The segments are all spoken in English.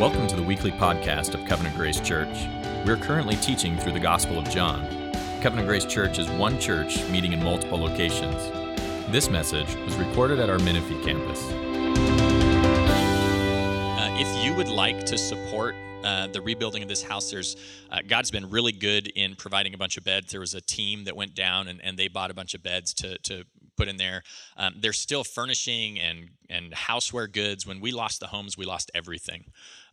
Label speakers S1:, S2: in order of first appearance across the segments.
S1: Welcome to the weekly podcast of Covenant Grace Church. We're currently teaching through the Gospel of John. Covenant Grace Church is one church meeting in multiple locations. This message was recorded at our Menifee campus.
S2: Uh, if you would like to support uh, the rebuilding of this house, there's uh, God's been really good in providing a bunch of beds. There was a team that went down and, and they bought a bunch of beds to, to put in there. Um, they're still furnishing and and houseware goods. When we lost the homes, we lost everything.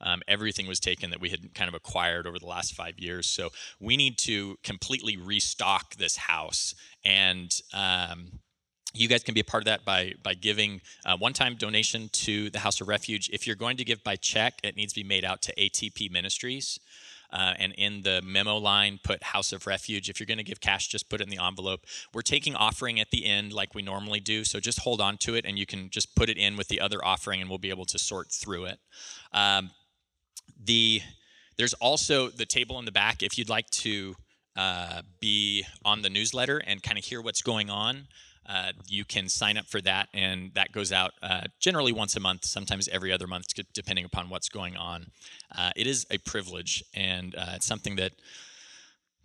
S2: Um, everything was taken that we had kind of acquired over the last five years. So we need to completely restock this house and. Um, you guys can be a part of that by by giving a one-time donation to the House of Refuge. If you're going to give by check, it needs to be made out to ATP Ministries. Uh, and in the memo line, put House of Refuge. If you're going to give cash, just put it in the envelope. We're taking offering at the end like we normally do, so just hold on to it and you can just put it in with the other offering and we'll be able to sort through it. Um, the There's also the table in the back if you'd like to uh, be on the newsletter and kind of hear what's going on. Uh, you can sign up for that, and that goes out uh, generally once a month, sometimes every other month, depending upon what's going on. Uh, it is a privilege, and uh, it's something that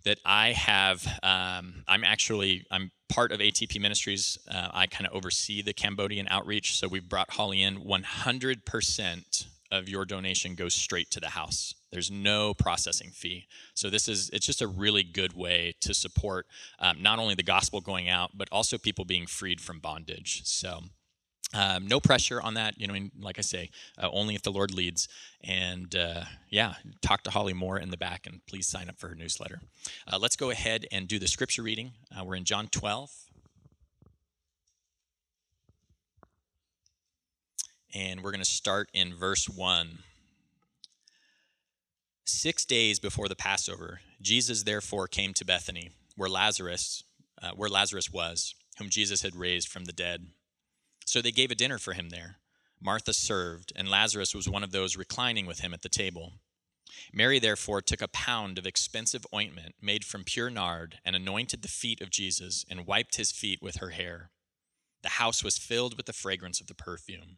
S2: that I have. Um, I'm actually I'm part of ATP Ministries. Uh, I kind of oversee the Cambodian outreach, so we've brought Holly in 100 percent of your donation goes straight to the house. There's no processing fee. So this is it's just a really good way to support um, not only the gospel going out, but also people being freed from bondage. So. Um, no pressure on that, you know. like I say, uh, only if the Lord leads. And uh, yeah, talk to Holly more in the back, and please sign up for her newsletter. Uh, let's go ahead and do the scripture reading. Uh, we're in John 12, and we're going to start in verse 1. Six days before the Passover, Jesus therefore came to Bethany, where Lazarus, uh, where Lazarus was, whom Jesus had raised from the dead. So they gave a dinner for him there. Martha served, and Lazarus was one of those reclining with him at the table. Mary therefore took a pound of expensive ointment made from pure nard and anointed the feet of Jesus and wiped his feet with her hair. The house was filled with the fragrance of the perfume.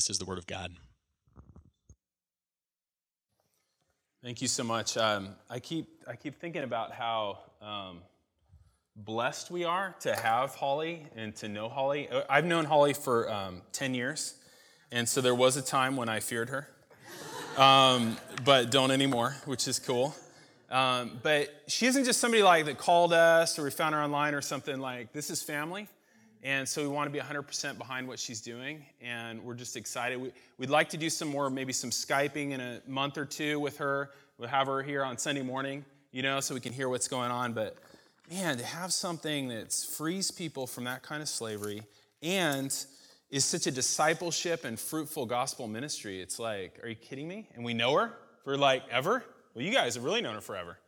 S2: This is the word of God.
S3: Thank you so much. Um, I keep I keep thinking about how um, blessed we are to have Holly and to know Holly. Uh, I've known Holly for um, ten years, and so there was a time when I feared her, um, but don't anymore, which is cool. Um, but she isn't just somebody like that called us or we found her online or something. Like this is family. And so we want to be 100% behind what she's doing. And we're just excited. We, would like to do some more, maybe some Skyping in a month or two with her. We'll have her here on Sunday morning, you know, so we can hear what's going on. But man, to have something that frees people from that kind of slavery and is such a discipleship and fruitful gospel ministry, it's like, are you kidding me? And we know her for like ever? Well, you guys have really known her forever.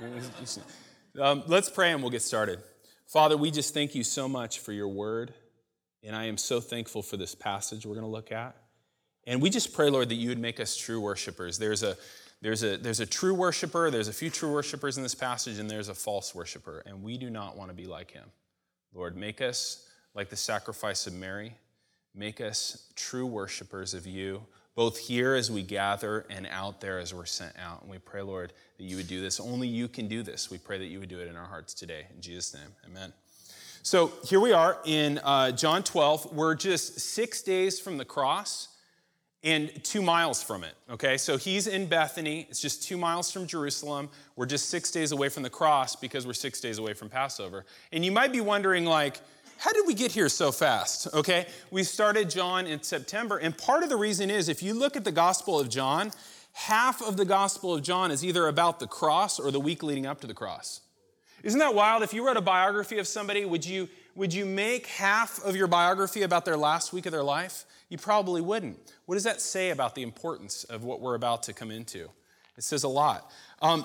S3: um, let's pray and we'll get started. Father, we just thank you so much for your word. And I am so thankful for this passage we're going to look at. And we just pray, Lord, that you would make us true worshipers. There's a, there's a, there's a true worshiper, there's a few true worshipers in this passage, and there's a false worshiper. And we do not want to be like him. Lord, make us like the sacrifice of Mary. Make us true worshipers of you, both here as we gather and out there as we're sent out. And we pray, Lord, that you would do this. Only you can do this. We pray that you would do it in our hearts today. In Jesus' name, amen. So here we are in uh, John 12. We're just six days from the cross and two miles from it. Okay, so he's in Bethany. It's just two miles from Jerusalem. We're just six days away from the cross because we're six days away from Passover. And you might be wondering, like, how did we get here so fast? Okay, we started John in September, and part of the reason is if you look at the Gospel of John, half of the Gospel of John is either about the cross or the week leading up to the cross. Isn't that wild? If you wrote a biography of somebody, would you, would you make half of your biography about their last week of their life? You probably wouldn't. What does that say about the importance of what we're about to come into? It says a lot. Um,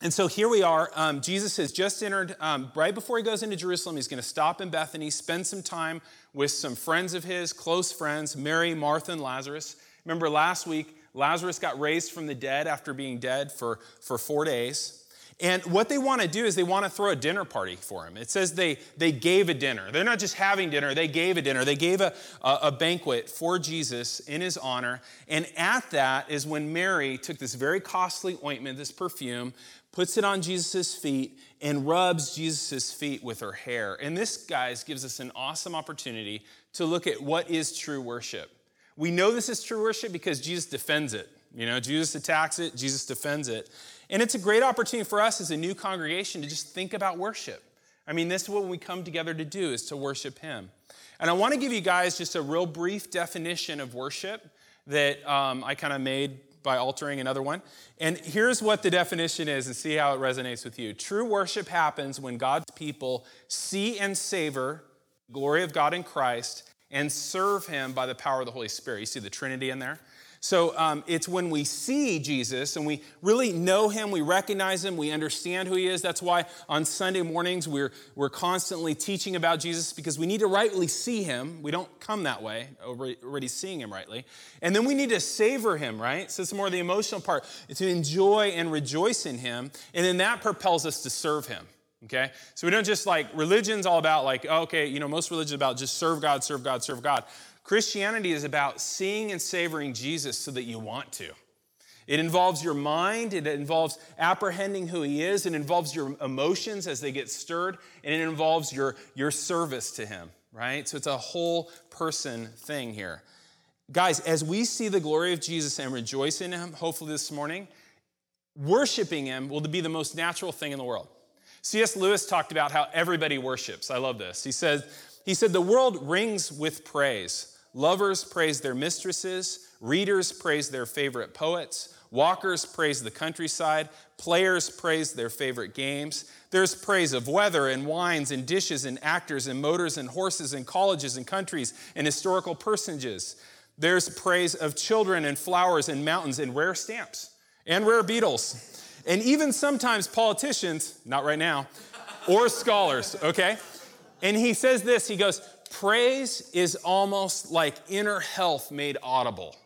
S3: and so here we are. Um, Jesus has just entered, um, right before he goes into Jerusalem, he's going to stop in Bethany, spend some time with some friends of his, close friends, Mary, Martha, and Lazarus. Remember last week, Lazarus got raised from the dead after being dead for, for four days. And what they want to do is they want to throw a dinner party for him. It says they, they gave a dinner. They're not just having dinner, they gave a dinner. They gave a, a, a banquet for Jesus in his honor. And at that is when Mary took this very costly ointment, this perfume, puts it on Jesus' feet, and rubs Jesus' feet with her hair. And this, guys, gives us an awesome opportunity to look at what is true worship. We know this is true worship because Jesus defends it. You know, Jesus attacks it, Jesus defends it. And it's a great opportunity for us as a new congregation to just think about worship. I mean, this is what we come together to do is to worship him. And I want to give you guys just a real brief definition of worship that um, I kind of made by altering another one. And here's what the definition is and see how it resonates with you. True worship happens when God's people see and savor the glory of God in Christ and serve him by the power of the Holy Spirit. You see the Trinity in there? So um, it's when we see Jesus and we really know him, we recognize him, we understand who he is. That's why on Sunday mornings we're, we're constantly teaching about Jesus because we need to rightly see him. We don't come that way, already seeing him rightly. And then we need to savor him, right? So it's more the emotional part, to enjoy and rejoice in him. And then that propels us to serve him. Okay? So we don't just like, religion's all about like, oh, okay, you know, most religion's about just serve God, serve God, serve God. Christianity is about seeing and savoring Jesus so that you want to. It involves your mind, it involves apprehending who he is, it involves your emotions as they get stirred, and it involves your, your service to him, right? So it's a whole person thing here. Guys, as we see the glory of Jesus and rejoice in him, hopefully this morning, worshiping him will be the most natural thing in the world. C.S. Lewis talked about how everybody worships. I love this. He said, he said, The world rings with praise. Lovers praise their mistresses, readers praise their favorite poets, walkers praise the countryside, players praise their favorite games. There's praise of weather and wines and dishes and actors and motors and horses and colleges and countries and historical personages. There's praise of children and flowers and mountains and rare stamps and rare beetles. And even sometimes politicians, not right now, or scholars, okay? And he says this he goes, Praise is almost like inner health made audible.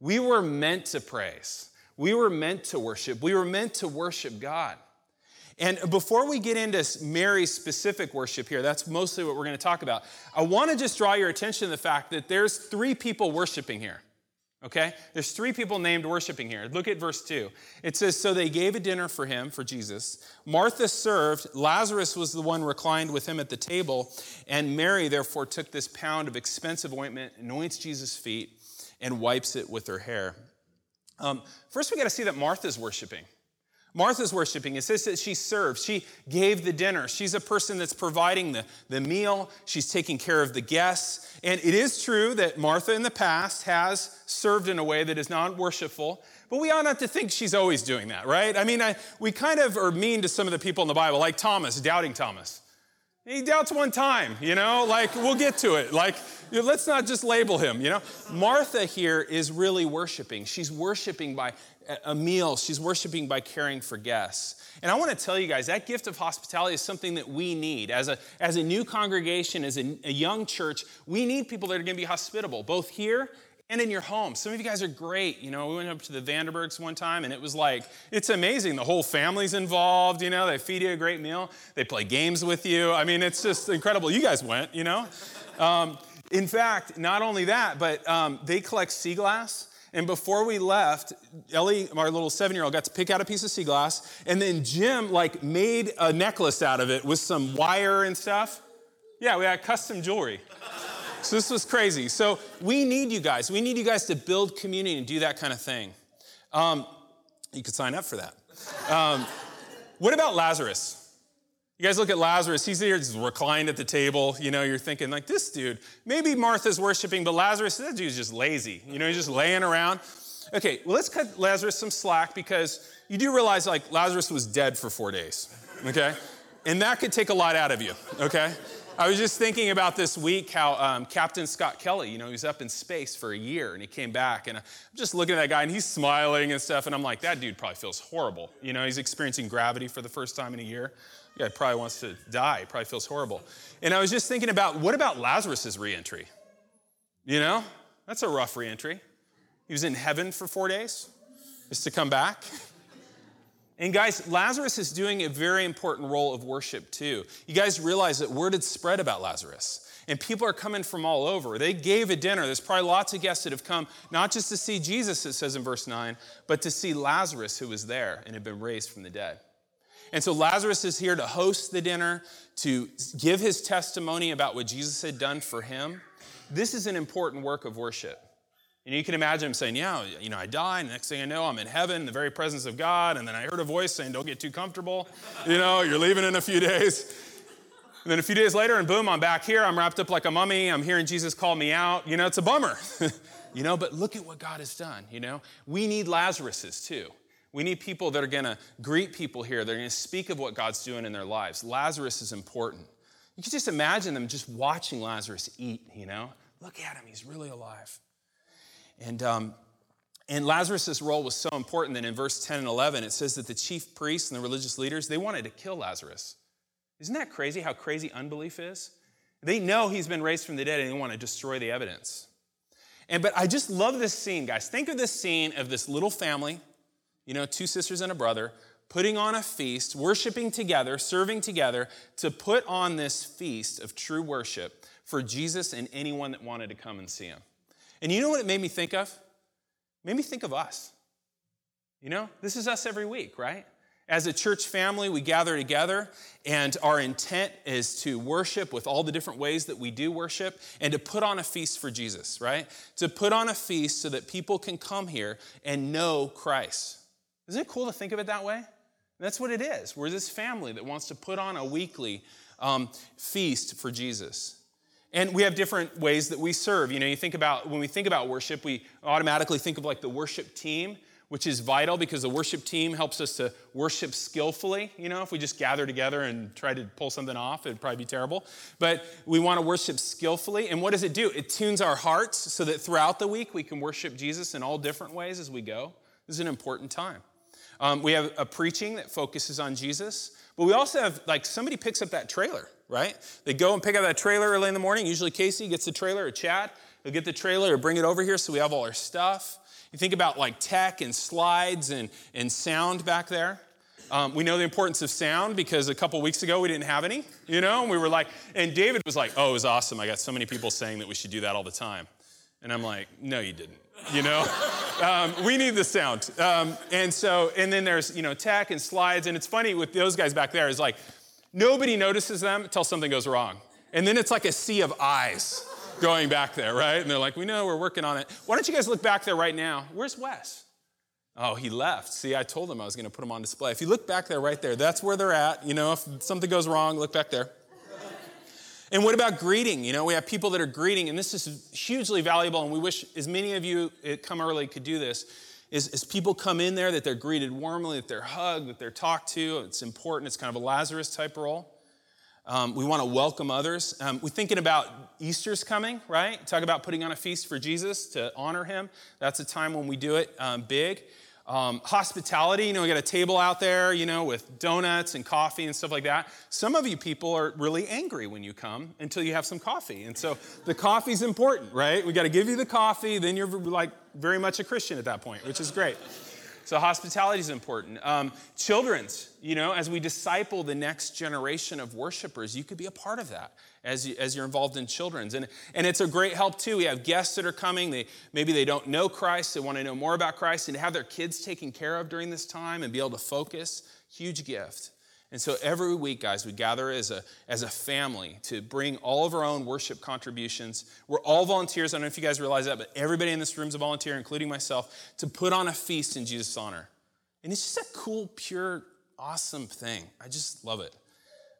S3: We were meant to praise. We were meant to worship. We were meant to worship God. And before we get into Mary's specific worship here, that's mostly what we're going to talk about. I want to just draw your attention to the fact that there's three people worshiping here. Okay? There's three people named worshiping here. Look at verse 2. It says, So they gave a dinner for him, for Jesus. Martha served. Lazarus was the one reclined with him at the table. And Mary, therefore, took this pound of expensive ointment, anoints Jesus' feet, and wipes it with her hair. Um, first, we got to see that Martha's worshiping. Martha's worshiping. It says that she served. She gave the dinner. She's a person that's providing the, the meal. She's taking care of the guests. And it is true that Martha in the past has served in a way that is not worshipful, but we ought not to think she's always doing that, right? I mean, I, we kind of are mean to some of the people in the Bible, like Thomas, doubting Thomas. He doubts one time, you know, like we'll get to it. Like, let's not just label him, you know. Martha here is really worshiping. She's worshiping by a meal, she's worshiping by caring for guests. And I want to tell you guys that gift of hospitality is something that we need. As a, as a new congregation, as a, a young church, we need people that are going to be hospitable, both here and in your home. Some of you guys are great. You know, we went up to the Vanderbergs one time and it was like, it's amazing. The whole family's involved, you know, they feed you a great meal, they play games with you. I mean, it's just incredible. You guys went, you know. Um, in fact, not only that, but um, they collect sea glass. And before we left, Ellie, our little seven year old, got to pick out a piece of sea glass. And then Jim, like, made a necklace out of it with some wire and stuff. Yeah, we had custom jewelry. So this was crazy. So we need you guys. We need you guys to build community and do that kind of thing. Um, you could sign up for that. Um, what about Lazarus? You guys look at Lazarus, he's here just reclined at the table. You know, you're thinking, like, this dude, maybe Martha's worshiping, but Lazarus, that dude's just lazy. You know, he's just laying around. Okay, well, let's cut Lazarus some slack because you do realize, like, Lazarus was dead for four days, okay? And that could take a lot out of you, okay? I was just thinking about this week how um, Captain Scott Kelly, you know, he was up in space for a year and he came back. And I'm just looking at that guy and he's smiling and stuff. And I'm like, that dude probably feels horrible. You know, he's experiencing gravity for the first time in a year. Guy probably wants to die, probably feels horrible. And I was just thinking about what about Lazarus's reentry? You know, that's a rough reentry. He was in heaven for four days, just to come back. And guys, Lazarus is doing a very important role of worship too. You guys realize that word had spread about Lazarus. And people are coming from all over. They gave a dinner. There's probably lots of guests that have come, not just to see Jesus, it says in verse 9, but to see Lazarus who was there and had been raised from the dead. And so Lazarus is here to host the dinner, to give his testimony about what Jesus had done for him. This is an important work of worship. And you can imagine him saying, Yeah, you know, I die, and the next thing I know, I'm in heaven, in the very presence of God. And then I heard a voice saying, Don't get too comfortable. You know, you're leaving in a few days. And then a few days later, and boom, I'm back here. I'm wrapped up like a mummy. I'm hearing Jesus call me out. You know, it's a bummer. you know, but look at what God has done. You know, we need Lazaruses too. We need people that are going to greet people here. They're going to speak of what God's doing in their lives. Lazarus is important. You can just imagine them just watching Lazarus eat, you know? Look at him, he's really alive. And, um, and Lazarus' role was so important that in verse 10 and 11, it says that the chief priests and the religious leaders, they wanted to kill Lazarus. Isn't that crazy how crazy unbelief is? They know he's been raised from the dead and they want to destroy the evidence. And but I just love this scene, guys. Think of this scene of this little family, you know, two sisters and a brother, putting on a feast, worshiping together, serving together to put on this feast of true worship for Jesus and anyone that wanted to come and see him. And you know what it made me think of? It made me think of us. You know, this is us every week, right? As a church family, we gather together, and our intent is to worship with all the different ways that we do worship and to put on a feast for Jesus, right? To put on a feast so that people can come here and know Christ. Isn't it cool to think of it that way? That's what it is. We're this family that wants to put on a weekly um, feast for Jesus. And we have different ways that we serve. You know, you think about when we think about worship, we automatically think of like the worship team, which is vital because the worship team helps us to worship skillfully. You know, if we just gather together and try to pull something off, it'd probably be terrible. But we want to worship skillfully. And what does it do? It tunes our hearts so that throughout the week we can worship Jesus in all different ways as we go. This is an important time. Um, we have a preaching that focuses on Jesus, but we also have like somebody picks up that trailer right? They go and pick up that trailer early in the morning. Usually Casey gets the trailer or Chad. They'll get the trailer or bring it over here so we have all our stuff. You think about like tech and slides and, and sound back there. Um, we know the importance of sound because a couple weeks ago we didn't have any, you know? And we were like, and David was like, oh, it was awesome. I got so many people saying that we should do that all the time. And I'm like, no, you didn't, you know? um, we need the sound. Um, and so, and then there's, you know, tech and slides. And it's funny with those guys back there is like, Nobody notices them until something goes wrong. And then it's like a sea of eyes going back there, right? And they're like, we know, we're working on it. Why don't you guys look back there right now? Where's Wes? Oh, he left. See, I told him I was going to put him on display. If you look back there, right there, that's where they're at. You know, if something goes wrong, look back there. And what about greeting? You know, we have people that are greeting, and this is hugely valuable, and we wish as many of you come early could do this is, is people come in there that they're greeted warmly, that they're hugged, that they're talked to. It's important. It's kind of a Lazarus type role. Um, we want to welcome others. Um, we're thinking about Easter's coming, right? Talk about putting on a feast for Jesus to honor him. That's a time when we do it um, big. Um, hospitality, you know, we got a table out there, you know, with donuts and coffee and stuff like that. Some of you people are really angry when you come until you have some coffee. And so the coffee's important, right? We got to give you the coffee, then you're like very much a Christian at that point, which is great. So hospitality is important. Um, children's, you know, as we disciple the next generation of worshipers, you could be a part of that as, you, as you're involved in children's. And, and it's a great help too. We have guests that are coming. They, maybe they don't know Christ. They want to know more about Christ and have their kids taken care of during this time and be able to focus. Huge gift. And so every week, guys, we gather as a, as a family to bring all of our own worship contributions. We're all volunteers. I don't know if you guys realize that, but everybody in this room is a volunteer, including myself, to put on a feast in Jesus' honor. And it's just a cool, pure, awesome thing. I just love it.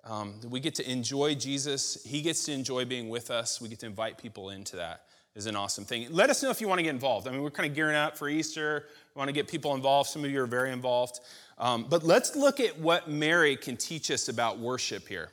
S3: Um, we get to enjoy Jesus. He gets to enjoy being with us. We get to invite people into that is an awesome thing. Let us know if you want to get involved. I mean, we're kind of gearing up for Easter. We want to get people involved. Some of you are very involved. Um, but let's look at what Mary can teach us about worship here.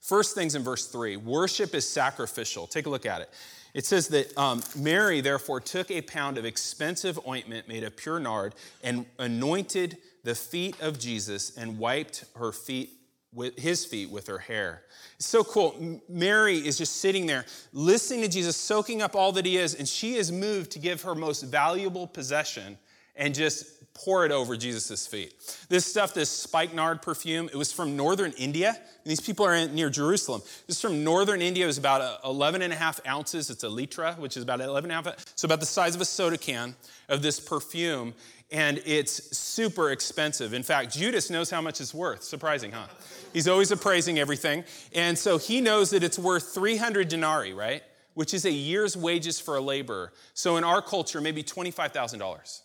S3: First things in verse 3 worship is sacrificial. Take a look at it. It says that um, Mary, therefore, took a pound of expensive ointment made of pure nard and anointed the feet of Jesus and wiped her feet with his feet with her hair. It's so cool. Mary is just sitting there listening to Jesus, soaking up all that he is, and she is moved to give her most valuable possession and just pour it over Jesus' feet. This stuff, this spikenard perfume, it was from northern India. And these people are in, near Jerusalem. This is from northern India. It was about uh, 11 and a half ounces. It's a litra, which is about 11 and a half, so about the size of a soda can of this perfume. And it's super expensive. In fact, Judas knows how much it's worth. Surprising, huh? He's always appraising everything. And so he knows that it's worth 300 denarii, right? Which is a year's wages for a laborer. So in our culture, maybe $25,000.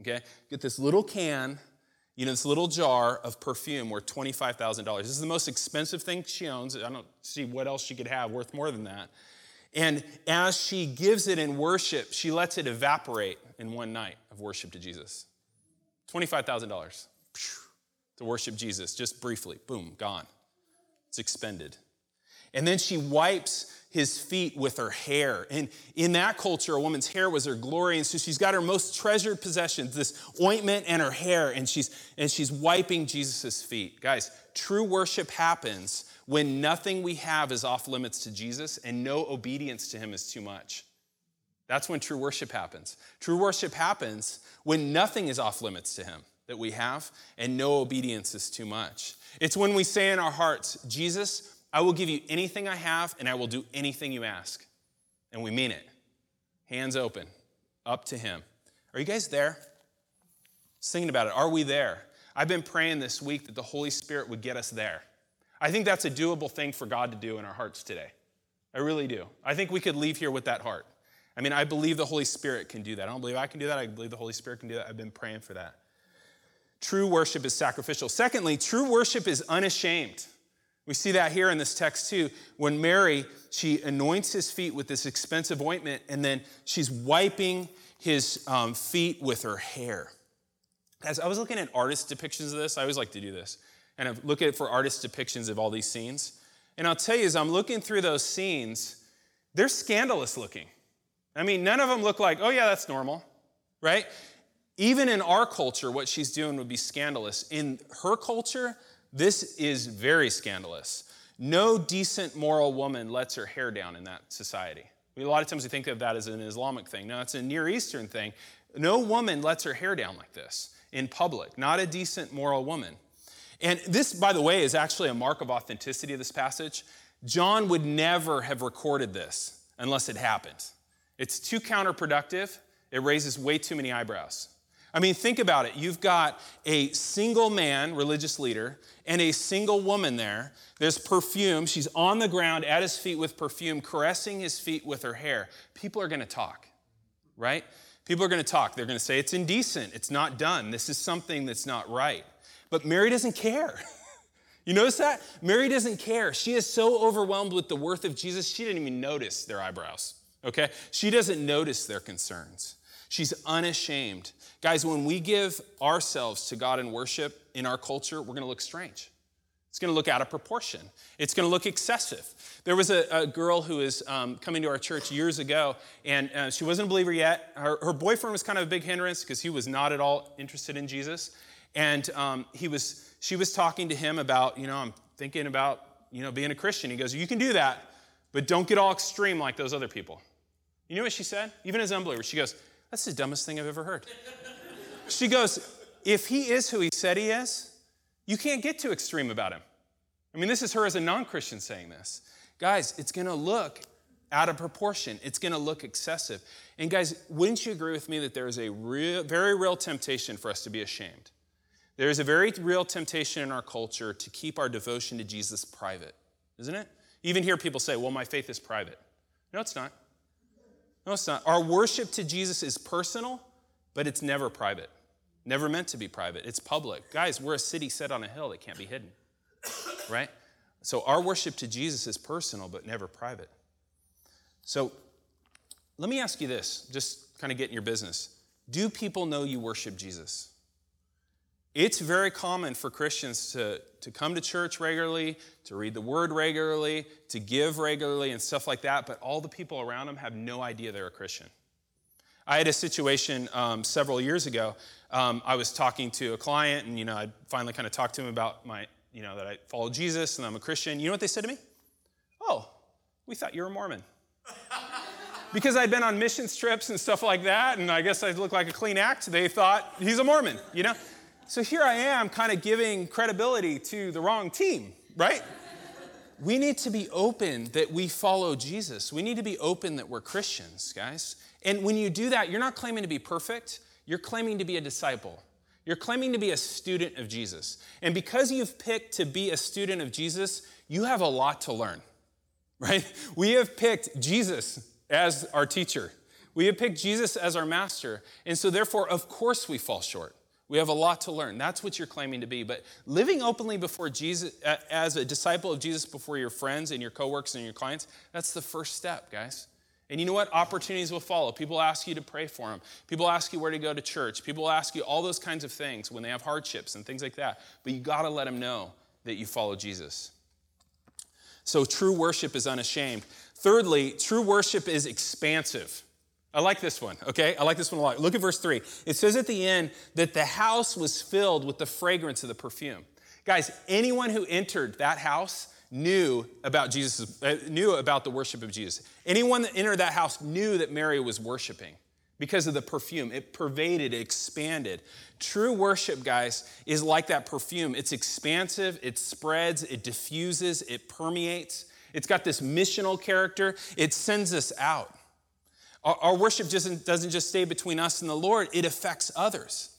S3: Okay? Get this little can, you know, this little jar of perfume worth $25,000. This is the most expensive thing she owns. I don't see what else she could have worth more than that. And as she gives it in worship, she lets it evaporate in one night of worship to Jesus. $25,000 to worship Jesus, just briefly. Boom, gone. It's expended. And then she wipes his feet with her hair. And in that culture, a woman's hair was her glory. And so she's got her most treasured possessions, this ointment and her hair, and she's, and she's wiping Jesus' feet. Guys, true worship happens when nothing we have is off limits to Jesus and no obedience to him is too much. That's when true worship happens. True worship happens when nothing is off limits to him that we have and no obedience is too much. It's when we say in our hearts, Jesus, I will give you anything I have, and I will do anything you ask. And we mean it. Hands open, up to Him. Are you guys there? Singing about it. Are we there? I've been praying this week that the Holy Spirit would get us there. I think that's a doable thing for God to do in our hearts today. I really do. I think we could leave here with that heart. I mean, I believe the Holy Spirit can do that. I don't believe I can do that. I believe the Holy Spirit can do that. I've been praying for that. True worship is sacrificial. Secondly, true worship is unashamed. We see that here in this text too. When Mary, she anoints his feet with this expensive ointment, and then she's wiping his um, feet with her hair. As I was looking at artist depictions of this, I always like to do this, and I look at it for artist depictions of all these scenes. And I'll tell you, as I'm looking through those scenes, they're scandalous looking. I mean, none of them look like, oh yeah, that's normal, right? Even in our culture, what she's doing would be scandalous. In her culture, this is very scandalous. No decent moral woman lets her hair down in that society. A lot of times we think of that as an Islamic thing. No, it's a Near Eastern thing. No woman lets her hair down like this in public, not a decent moral woman. And this, by the way, is actually a mark of authenticity of this passage. John would never have recorded this unless it happened. It's too counterproductive, it raises way too many eyebrows. I mean, think about it. You've got a single man, religious leader, and a single woman there. There's perfume. She's on the ground at his feet with perfume, caressing his feet with her hair. People are going to talk, right? People are going to talk. They're going to say, it's indecent. It's not done. This is something that's not right. But Mary doesn't care. you notice that? Mary doesn't care. She is so overwhelmed with the worth of Jesus, she didn't even notice their eyebrows, okay? She doesn't notice their concerns. She's unashamed. Guys, when we give ourselves to God in worship in our culture, we're to look strange. It's going to look out of proportion. It's going to look excessive. There was a, a girl who was um, coming to our church years ago, and uh, she wasn't a believer yet. Her, her, boyfriend was kind of a big hindrance because he was not at all interested in Jesus. And um, he was, she was talking to him about, you know, I'm thinking about, you know, being a Christian. He goes, You can do that, but don't get all extreme like those other people. You know what she said? Even as unbeliever, she goes, That's the dumbest thing I've ever heard. She goes, If he is who he said he is, you can't get too extreme about him. I mean, this is her as a non Christian saying this. Guys, it's going to look out of proportion. It's going to look excessive. And guys, wouldn't you agree with me that there is a real, very real temptation for us to be ashamed? There is a very real temptation in our culture to keep our devotion to Jesus private, isn't it? Even hear people say, well, my faith is private. No, it's not. No, it's not. Our worship to Jesus is personal, but it's never private. Never meant to be private. It's public. Guys, we're a city set on a hill that can't be hidden, right? So our worship to Jesus is personal, but never private. So let me ask you this, just kind of get in your business. Do people know you worship Jesus? It's very common for Christians to, to come to church regularly, to read the word regularly, to give regularly, and stuff like that, but all the people around them have no idea they're a Christian. I had a situation um, several years ago. Um, I was talking to a client, and you know, I finally kind of talked to him about my, you know, that I follow Jesus and I'm a Christian. You know what they said to me? Oh, we thought you were a Mormon. because I'd been on mission trips and stuff like that, and I guess I looked like a clean act, they thought he's a Mormon, you know? So here I am kind of giving credibility to the wrong team, right? we need to be open that we follow Jesus. We need to be open that we're Christians, guys. And when you do that, you're not claiming to be perfect, you're claiming to be a disciple. You're claiming to be a student of Jesus. And because you've picked to be a student of Jesus, you have a lot to learn, right? We have picked Jesus as our teacher. We have picked Jesus as our master. And so, therefore, of course, we fall short. We have a lot to learn. That's what you're claiming to be. But living openly before Jesus, as a disciple of Jesus before your friends and your coworkers and your clients, that's the first step, guys. And you know what? Opportunities will follow. People ask you to pray for them. People ask you where to go to church. People ask you all those kinds of things when they have hardships and things like that. But you got to let them know that you follow Jesus. So true worship is unashamed. Thirdly, true worship is expansive. I like this one, okay? I like this one a lot. Look at verse 3. It says at the end that the house was filled with the fragrance of the perfume. Guys, anyone who entered that house knew about Jesus, uh, knew about the worship of Jesus. Anyone that entered that house knew that Mary was worshiping because of the perfume. It pervaded, it expanded. True worship, guys, is like that perfume. It's expansive, it spreads, it diffuses, it permeates. It's got this missional character, it sends us out. Our, our worship doesn't, doesn't just stay between us and the Lord, it affects others.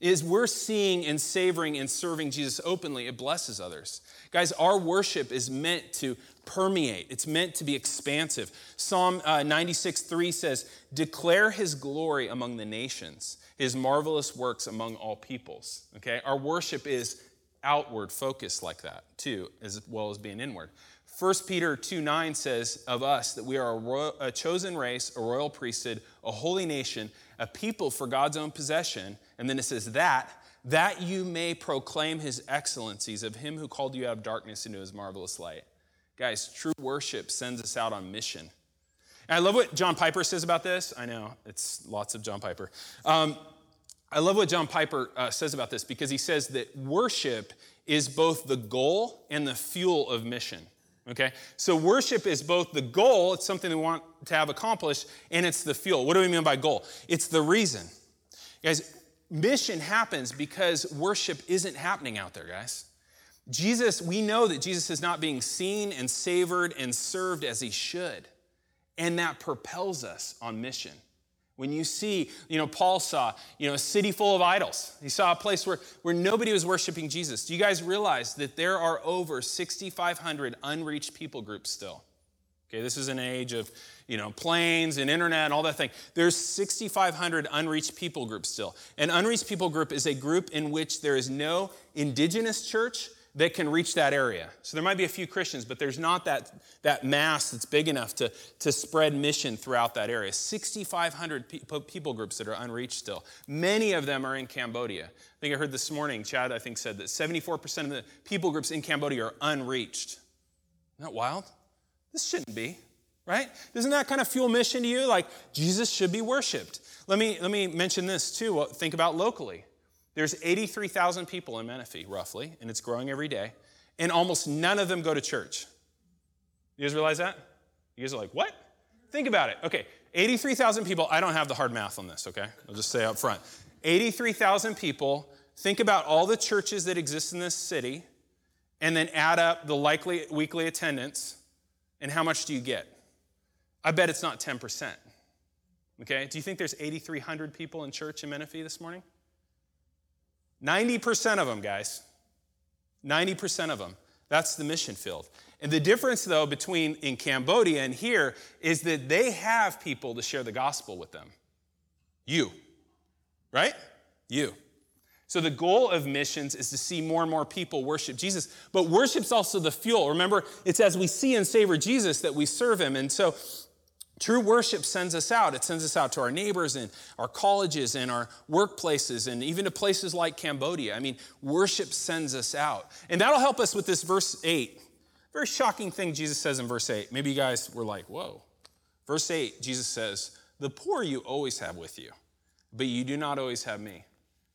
S3: Is we're seeing and savoring and serving Jesus openly, it blesses others. Guys, our worship is meant to permeate, it's meant to be expansive. Psalm uh, 96 3 says, Declare his glory among the nations, his marvelous works among all peoples. Okay? Our worship is outward focused like that, too, as well as being inward. 1 Peter 2 9 says of us that we are a, royal, a, chosen race, a royal priesthood, a holy nation, a people for God's own possession. And then it says that, that you may proclaim his excellencies of him who called you out of darkness into his marvelous light. Guys, true worship sends us out on mission. And I love what John Piper says about this. I know, it's lots of John Piper. Um, I love what John Piper uh, says about this because he says that worship is both the goal and the fuel of mission. Okay? So worship is both the goal, it's something we want to have accomplished, and it's the fuel. What do we mean by goal? It's the reason. Guys, mission happens because worship isn't happening out there, guys. Jesus, we know that Jesus is not being seen and savored and served as he should. And that propels us on mission. When you see, you know, Paul saw, you know, a city full of idols. He saw a place where, where nobody was worshiping Jesus. Do you guys realize that there are over 6,500 unreached people groups still? Okay, this is an age of, you know, planes and internet and all that thing. There's 6,500 unreached people groups still. An unreached people group is a group in which there is no indigenous church, that can reach that area. So there might be a few Christians, but there's not that, that mass that's big enough to, to spread mission throughout that area. 6,500 pe- people groups that are unreached still. Many of them are in Cambodia. I think I heard this morning, Chad, I think, said that 74% of the people groups in Cambodia are unreached. Isn't that wild? This shouldn't be, right? Doesn't that kind of fuel mission to you? Like, Jesus should be worshiped. Let me, let me mention this too. Think about locally. There's 83,000 people in Menifee, roughly, and it's growing every day, and almost none of them go to church. You guys realize that? You guys are like, what? Think about it. Okay, 83,000 people. I don't have the hard math on this, okay? I'll just say up front. 83,000 people. Think about all the churches that exist in this city, and then add up the likely weekly attendance, and how much do you get? I bet it's not 10%. Okay? Do you think there's 8,300 people in church in Menifee this morning? 90% of them, guys. 90% of them. That's the mission field. And the difference, though, between in Cambodia and here is that they have people to share the gospel with them. You, right? You. So the goal of missions is to see more and more people worship Jesus. But worship's also the fuel. Remember, it's as we see and savor Jesus that we serve him. And so True worship sends us out. It sends us out to our neighbors and our colleges and our workplaces and even to places like Cambodia. I mean, worship sends us out. And that'll help us with this verse 8. Very shocking thing Jesus says in verse 8. Maybe you guys were like, whoa. Verse 8, Jesus says, The poor you always have with you, but you do not always have me.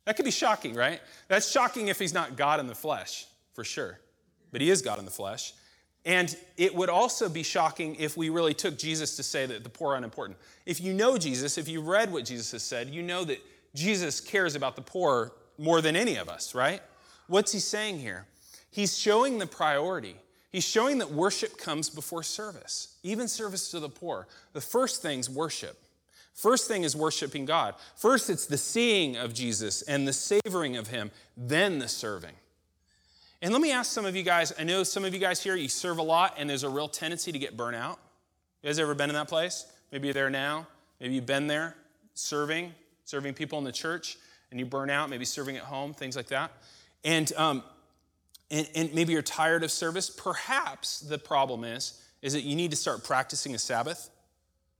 S3: That could be shocking, right? That's shocking if he's not God in the flesh, for sure. But he is God in the flesh. And it would also be shocking if we really took Jesus to say that the poor are unimportant. If you know Jesus, if you read what Jesus has said, you know that Jesus cares about the poor more than any of us, right? What's he saying here? He's showing the priority. He's showing that worship comes before service, even service to the poor. The first thing's worship. First thing is worshiping God. First, it's the seeing of Jesus and the savoring of him, then the serving. And let me ask some of you guys I know some of you guys here, you serve a lot, and there's a real tendency to get burnt out. You guys ever been in that place? Maybe you're there now. Maybe you've been there serving, serving people in the church, and you burn out, maybe serving at home, things like that. And, um, and, and maybe you're tired of service. Perhaps the problem is, is that you need to start practicing a Sabbath.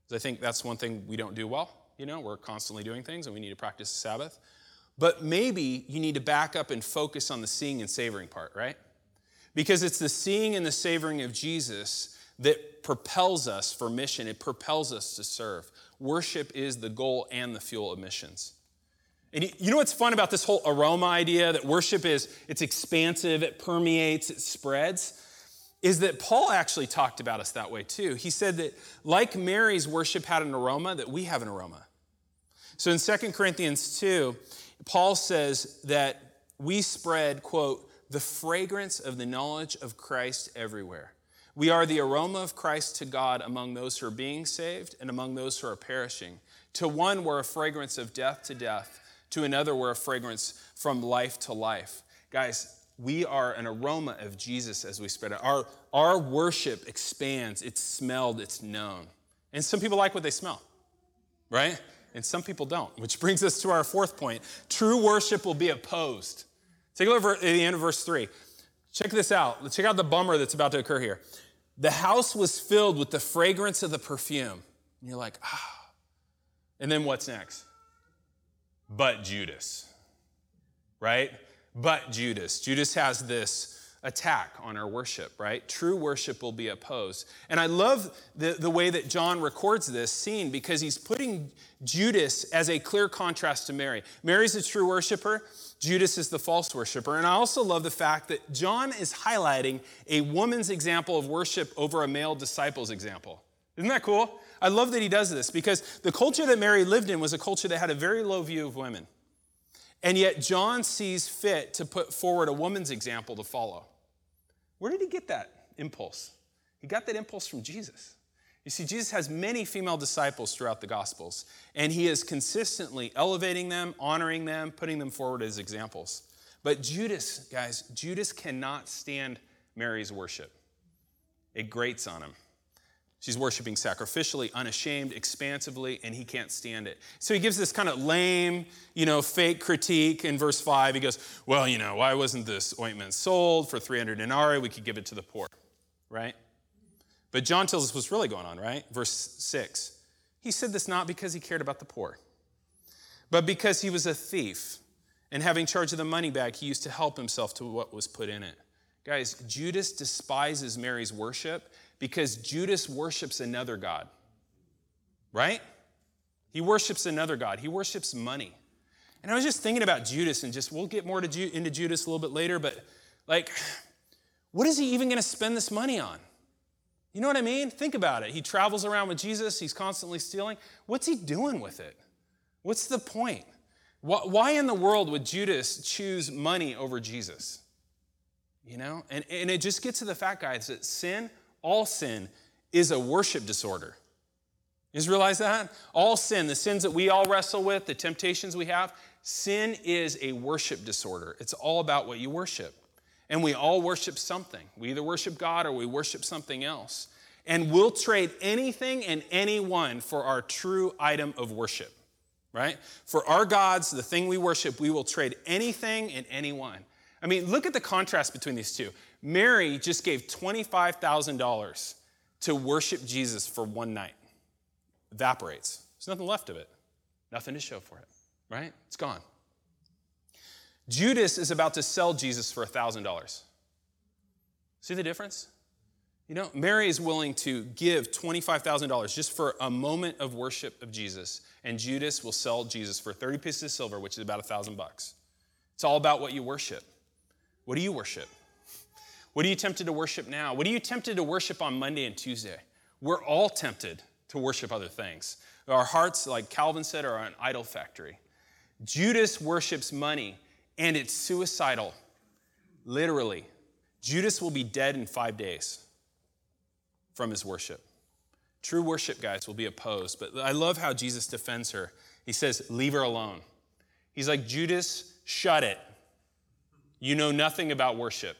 S3: Because I think that's one thing we don't do well. You know, we're constantly doing things, and we need to practice a Sabbath. But maybe you need to back up and focus on the seeing and savoring part, right? Because it's the seeing and the savoring of Jesus that propels us for mission, it propels us to serve. Worship is the goal and the fuel of missions. And you know what's fun about this whole aroma idea that worship is it's expansive, it permeates, it spreads? Is that Paul actually talked about us that way too. He said that like Mary's worship had an aroma, that we have an aroma. So in 2 Corinthians 2, Paul says that we spread, quote, the fragrance of the knowledge of Christ everywhere. We are the aroma of Christ to God among those who are being saved and among those who are perishing. To one, we're a fragrance of death to death. To another, we're a fragrance from life to life. Guys, we are an aroma of Jesus as we spread it. Our, our worship expands, it's smelled, it's known. And some people like what they smell, right? And some people don't, which brings us to our fourth point. True worship will be opposed. Take a look at the end of verse 3. Check this out. Check out the bummer that's about to occur here. The house was filled with the fragrance of the perfume. And you're like, ah. And then what's next? But Judas, right? But Judas. Judas has this attack on our worship, right? True worship will be opposed. And I love the, the way that John records this scene because he's putting Judas as a clear contrast to Mary. Mary's a true worshiper, Judas is the false worshiper. And I also love the fact that John is highlighting a woman's example of worship over a male disciple's example. Isn't that cool? I love that he does this because the culture that Mary lived in was a culture that had a very low view of women. And yet, John sees fit to put forward a woman's example to follow. Where did he get that impulse? He got that impulse from Jesus. You see, Jesus has many female disciples throughout the Gospels, and he is consistently elevating them, honoring them, putting them forward as examples. But Judas, guys, Judas cannot stand Mary's worship. It grates on him. She's worshiping sacrificially, unashamed, expansively, and he can't stand it. So he gives this kind of lame, you know, fake critique in verse 5. He goes, Well, you know, why wasn't this ointment sold for 300 denarii? We could give it to the poor, right? But John tells us what's really going on, right? Verse 6. He said this not because he cared about the poor, but because he was a thief, and having charge of the money bag, he used to help himself to what was put in it. Guys, Judas despises Mary's worship because Judas worships another God, right? He worships another God. He worships money. And I was just thinking about Judas, and just we'll get more Ju- into Judas a little bit later, but like, what is he even going to spend this money on? You know what I mean? Think about it. He travels around with Jesus, he's constantly stealing. What's he doing with it? What's the point? Why in the world would Judas choose money over Jesus? You know? And, and it just gets to the fact, guys, that sin all sin is a worship disorder. You just realize that? All sin, the sins that we all wrestle with, the temptations we have, sin is a worship disorder. It's all about what you worship. And we all worship something. We either worship God or we worship something else. And we'll trade anything and anyone for our true item of worship, right? For our gods, the thing we worship, we will trade anything and anyone. I mean, look at the contrast between these two. Mary just gave $25,000 to worship Jesus for one night. evaporates. There's nothing left of it, nothing to show for it, right? It's gone. Judas is about to sell Jesus for $1,000. See the difference? You know, Mary is willing to give $25,000 just for a moment of worship of Jesus, and Judas will sell Jesus for 30 pieces of silver, which is about a thousand bucks. It's all about what you worship. What do you worship? What are you tempted to worship now? What are you tempted to worship on Monday and Tuesday? We're all tempted to worship other things. Our hearts, like Calvin said, are an idol factory. Judas worships money, and it's suicidal. Literally. Judas will be dead in five days from his worship. True worship, guys, will be opposed. But I love how Jesus defends her. He says, Leave her alone. He's like, Judas, shut it. You know nothing about worship.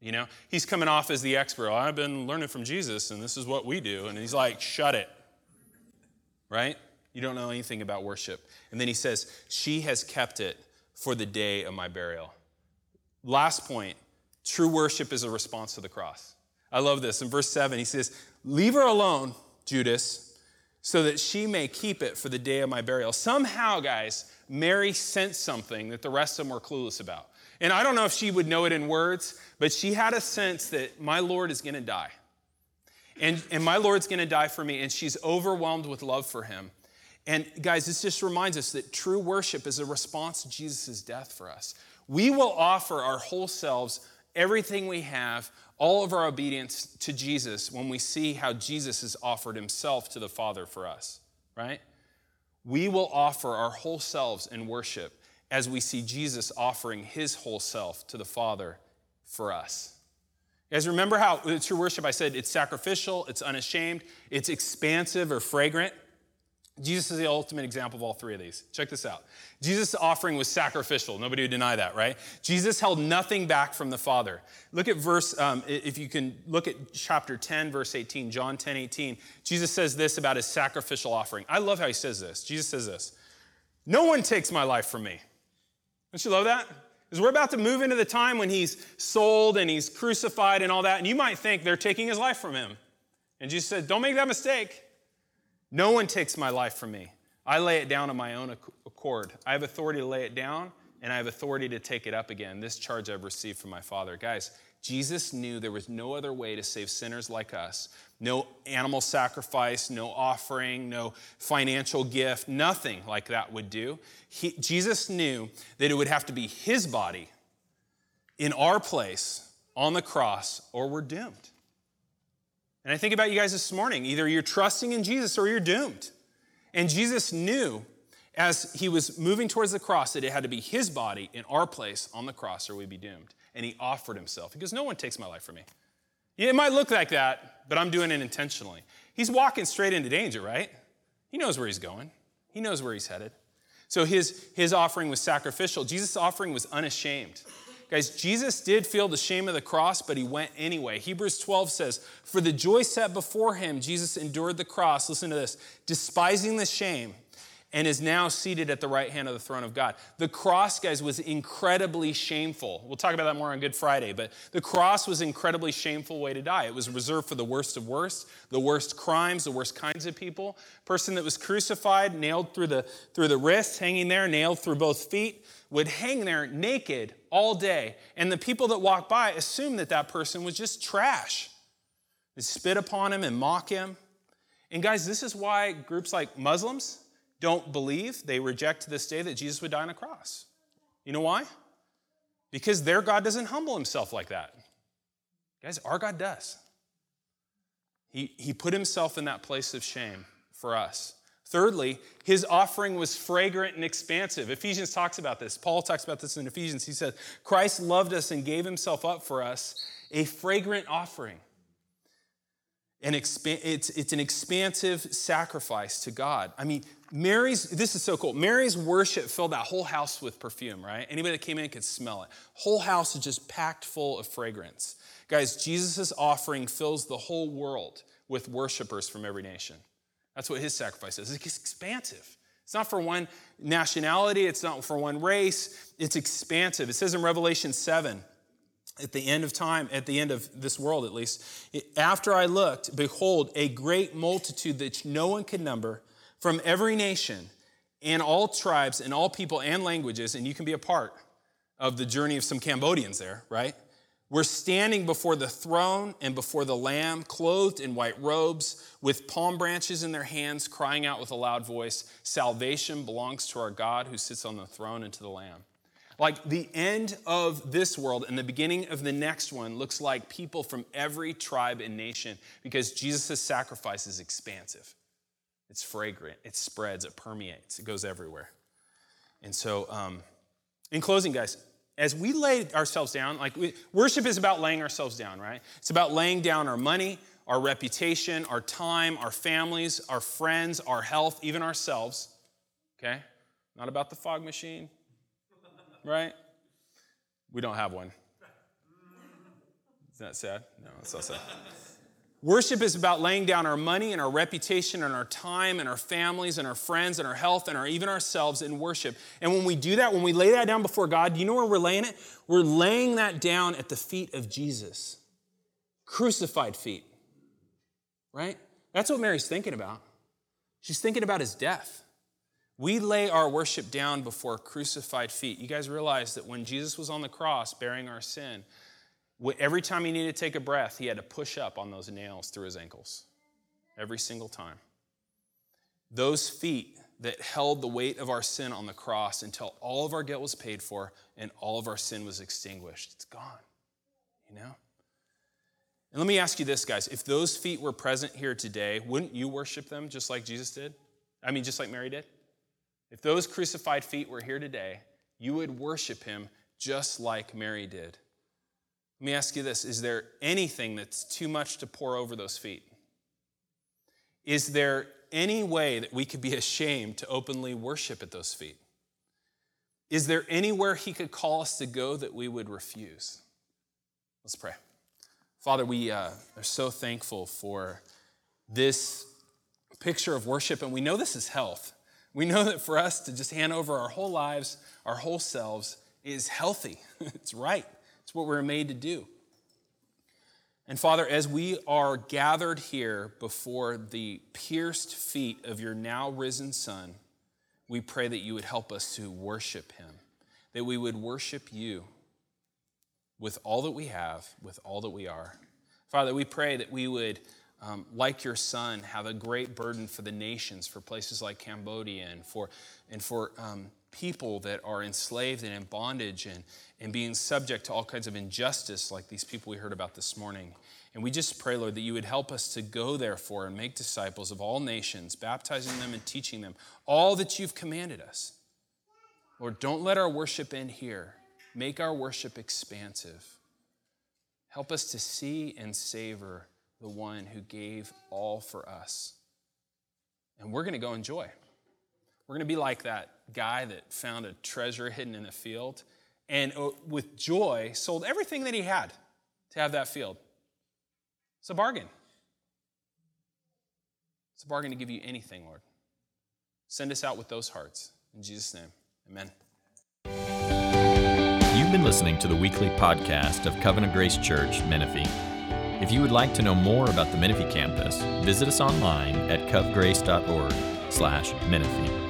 S3: You know, he's coming off as the expert. I've been learning from Jesus, and this is what we do. And he's like, shut it. Right? You don't know anything about worship. And then he says, She has kept it for the day of my burial. Last point true worship is a response to the cross. I love this. In verse 7, he says, Leave her alone, Judas, so that she may keep it for the day of my burial. Somehow, guys, Mary sensed something that the rest of them were clueless about. And I don't know if she would know it in words, but she had a sense that my Lord is going to die. And, and my Lord's going to die for me. And she's overwhelmed with love for him. And guys, this just reminds us that true worship is a response to Jesus' death for us. We will offer our whole selves, everything we have, all of our obedience to Jesus when we see how Jesus has offered himself to the Father for us, right? We will offer our whole selves in worship as we see Jesus offering his whole self to the Father for us. You guys, remember how true worship, I said it's sacrificial, it's unashamed, it's expansive or fragrant. Jesus is the ultimate example of all three of these. Check this out. Jesus' offering was sacrificial. Nobody would deny that, right? Jesus held nothing back from the Father. Look at verse, um, if you can look at chapter 10, verse 18, John 10, 18. Jesus says this about his sacrificial offering. I love how he says this. Jesus says this No one takes my life from me. Don't you love that? Because we're about to move into the time when he's sold and he's crucified and all that, and you might think they're taking his life from him. And Jesus said, Don't make that mistake. No one takes my life from me. I lay it down on my own accord. I have authority to lay it down, and I have authority to take it up again. This charge I've received from my Father. Guys, Jesus knew there was no other way to save sinners like us. No animal sacrifice, no offering, no financial gift, nothing like that would do. He, Jesus knew that it would have to be his body in our place on the cross, or we're doomed. And I think about you guys this morning either you're trusting in Jesus or you're doomed. And Jesus knew as he was moving towards the cross that it had to be his body in our place on the cross or we'd be doomed. And he offered himself. He goes, No one takes my life from me. It might look like that, but I'm doing it intentionally. He's walking straight into danger, right? He knows where he's going, he knows where he's headed. So his, his offering was sacrificial. Jesus' offering was unashamed. Guys, Jesus did feel the shame of the cross, but he went anyway. Hebrews 12 says, For the joy set before him, Jesus endured the cross, listen to this, despising the shame, and is now seated at the right hand of the throne of God. The cross, guys, was incredibly shameful. We'll talk about that more on Good Friday, but the cross was an incredibly shameful way to die. It was reserved for the worst of worst, the worst crimes, the worst kinds of people. Person that was crucified, nailed through the, through the wrists, hanging there, nailed through both feet, would hang there naked all day. And the people that walk by assumed that that person was just trash. They spit upon him and mock him. And guys, this is why groups like Muslims, don't believe, they reject this day that Jesus would die on a cross. You know why? Because their God doesn't humble himself like that. Guys, our God does. He, he put himself in that place of shame for us. Thirdly, his offering was fragrant and expansive. Ephesians talks about this. Paul talks about this in Ephesians. He says, Christ loved us and gave himself up for us, a fragrant offering. And expa- it's, it's an expansive sacrifice to God. I mean, Mary's, this is so cool. Mary's worship filled that whole house with perfume, right? Anybody that came in could smell it. Whole house is just packed full of fragrance. Guys, Jesus' offering fills the whole world with worshipers from every nation. That's what his sacrifice is. It's expansive. It's not for one nationality, it's not for one race, it's expansive. It says in Revelation 7 at the end of time, at the end of this world at least, after I looked, behold, a great multitude that no one could number from every nation and all tribes and all people and languages, and you can be a part of the journey of some Cambodians there, right? We're standing before the throne and before the Lamb, clothed in white robes, with palm branches in their hands, crying out with a loud voice Salvation belongs to our God who sits on the throne and to the Lamb. Like the end of this world and the beginning of the next one looks like people from every tribe and nation because Jesus' sacrifice is expansive. It's fragrant, it spreads, it permeates, it goes everywhere. And so, um, in closing, guys, as we lay ourselves down, like we, worship is about laying ourselves down, right? It's about laying down our money, our reputation, our time, our families, our friends, our health, even ourselves, okay? Not about the fog machine, right? We don't have one. Isn't that sad? No, it's not sad. Worship is about laying down our money and our reputation and our time and our families and our friends and our health and our, even ourselves in worship. And when we do that, when we lay that down before God, you know where we're laying it? We're laying that down at the feet of Jesus, crucified feet, right? That's what Mary's thinking about. She's thinking about his death. We lay our worship down before crucified feet. You guys realize that when Jesus was on the cross bearing our sin, Every time he needed to take a breath, he had to push up on those nails through his ankles. Every single time. Those feet that held the weight of our sin on the cross until all of our guilt was paid for and all of our sin was extinguished. It's gone, you know? And let me ask you this, guys. If those feet were present here today, wouldn't you worship them just like Jesus did? I mean, just like Mary did? If those crucified feet were here today, you would worship him just like Mary did. Let me ask you this Is there anything that's too much to pour over those feet? Is there any way that we could be ashamed to openly worship at those feet? Is there anywhere He could call us to go that we would refuse? Let's pray. Father, we uh, are so thankful for this picture of worship, and we know this is health. We know that for us to just hand over our whole lives, our whole selves, is healthy. it's right. It's what we're made to do. And Father, as we are gathered here before the pierced feet of your now risen Son, we pray that you would help us to worship him, that we would worship you with all that we have, with all that we are. Father, we pray that we would, um, like your Son, have a great burden for the nations, for places like Cambodia, and for, and for um, people that are enslaved and in bondage and, and being subject to all kinds of injustice, like these people we heard about this morning. And we just pray, Lord, that you would help us to go, therefore, and make disciples of all nations, baptizing them and teaching them all that you've commanded us. Lord, don't let our worship end here. Make our worship expansive. Help us to see and savor the one who gave all for us. And we're going to go enjoy. We're going to be like that guy that found a treasure hidden in a field and uh, with joy sold everything that he had to have that field. It's a bargain. It's a bargain to give you anything, Lord. Send us out with those hearts. In Jesus' name, amen.
S1: You've been listening to the weekly podcast of Covenant Grace Church, Menifee. If you would like to know more about the Menifee campus, visit us online at covgrace.org slash Menifee.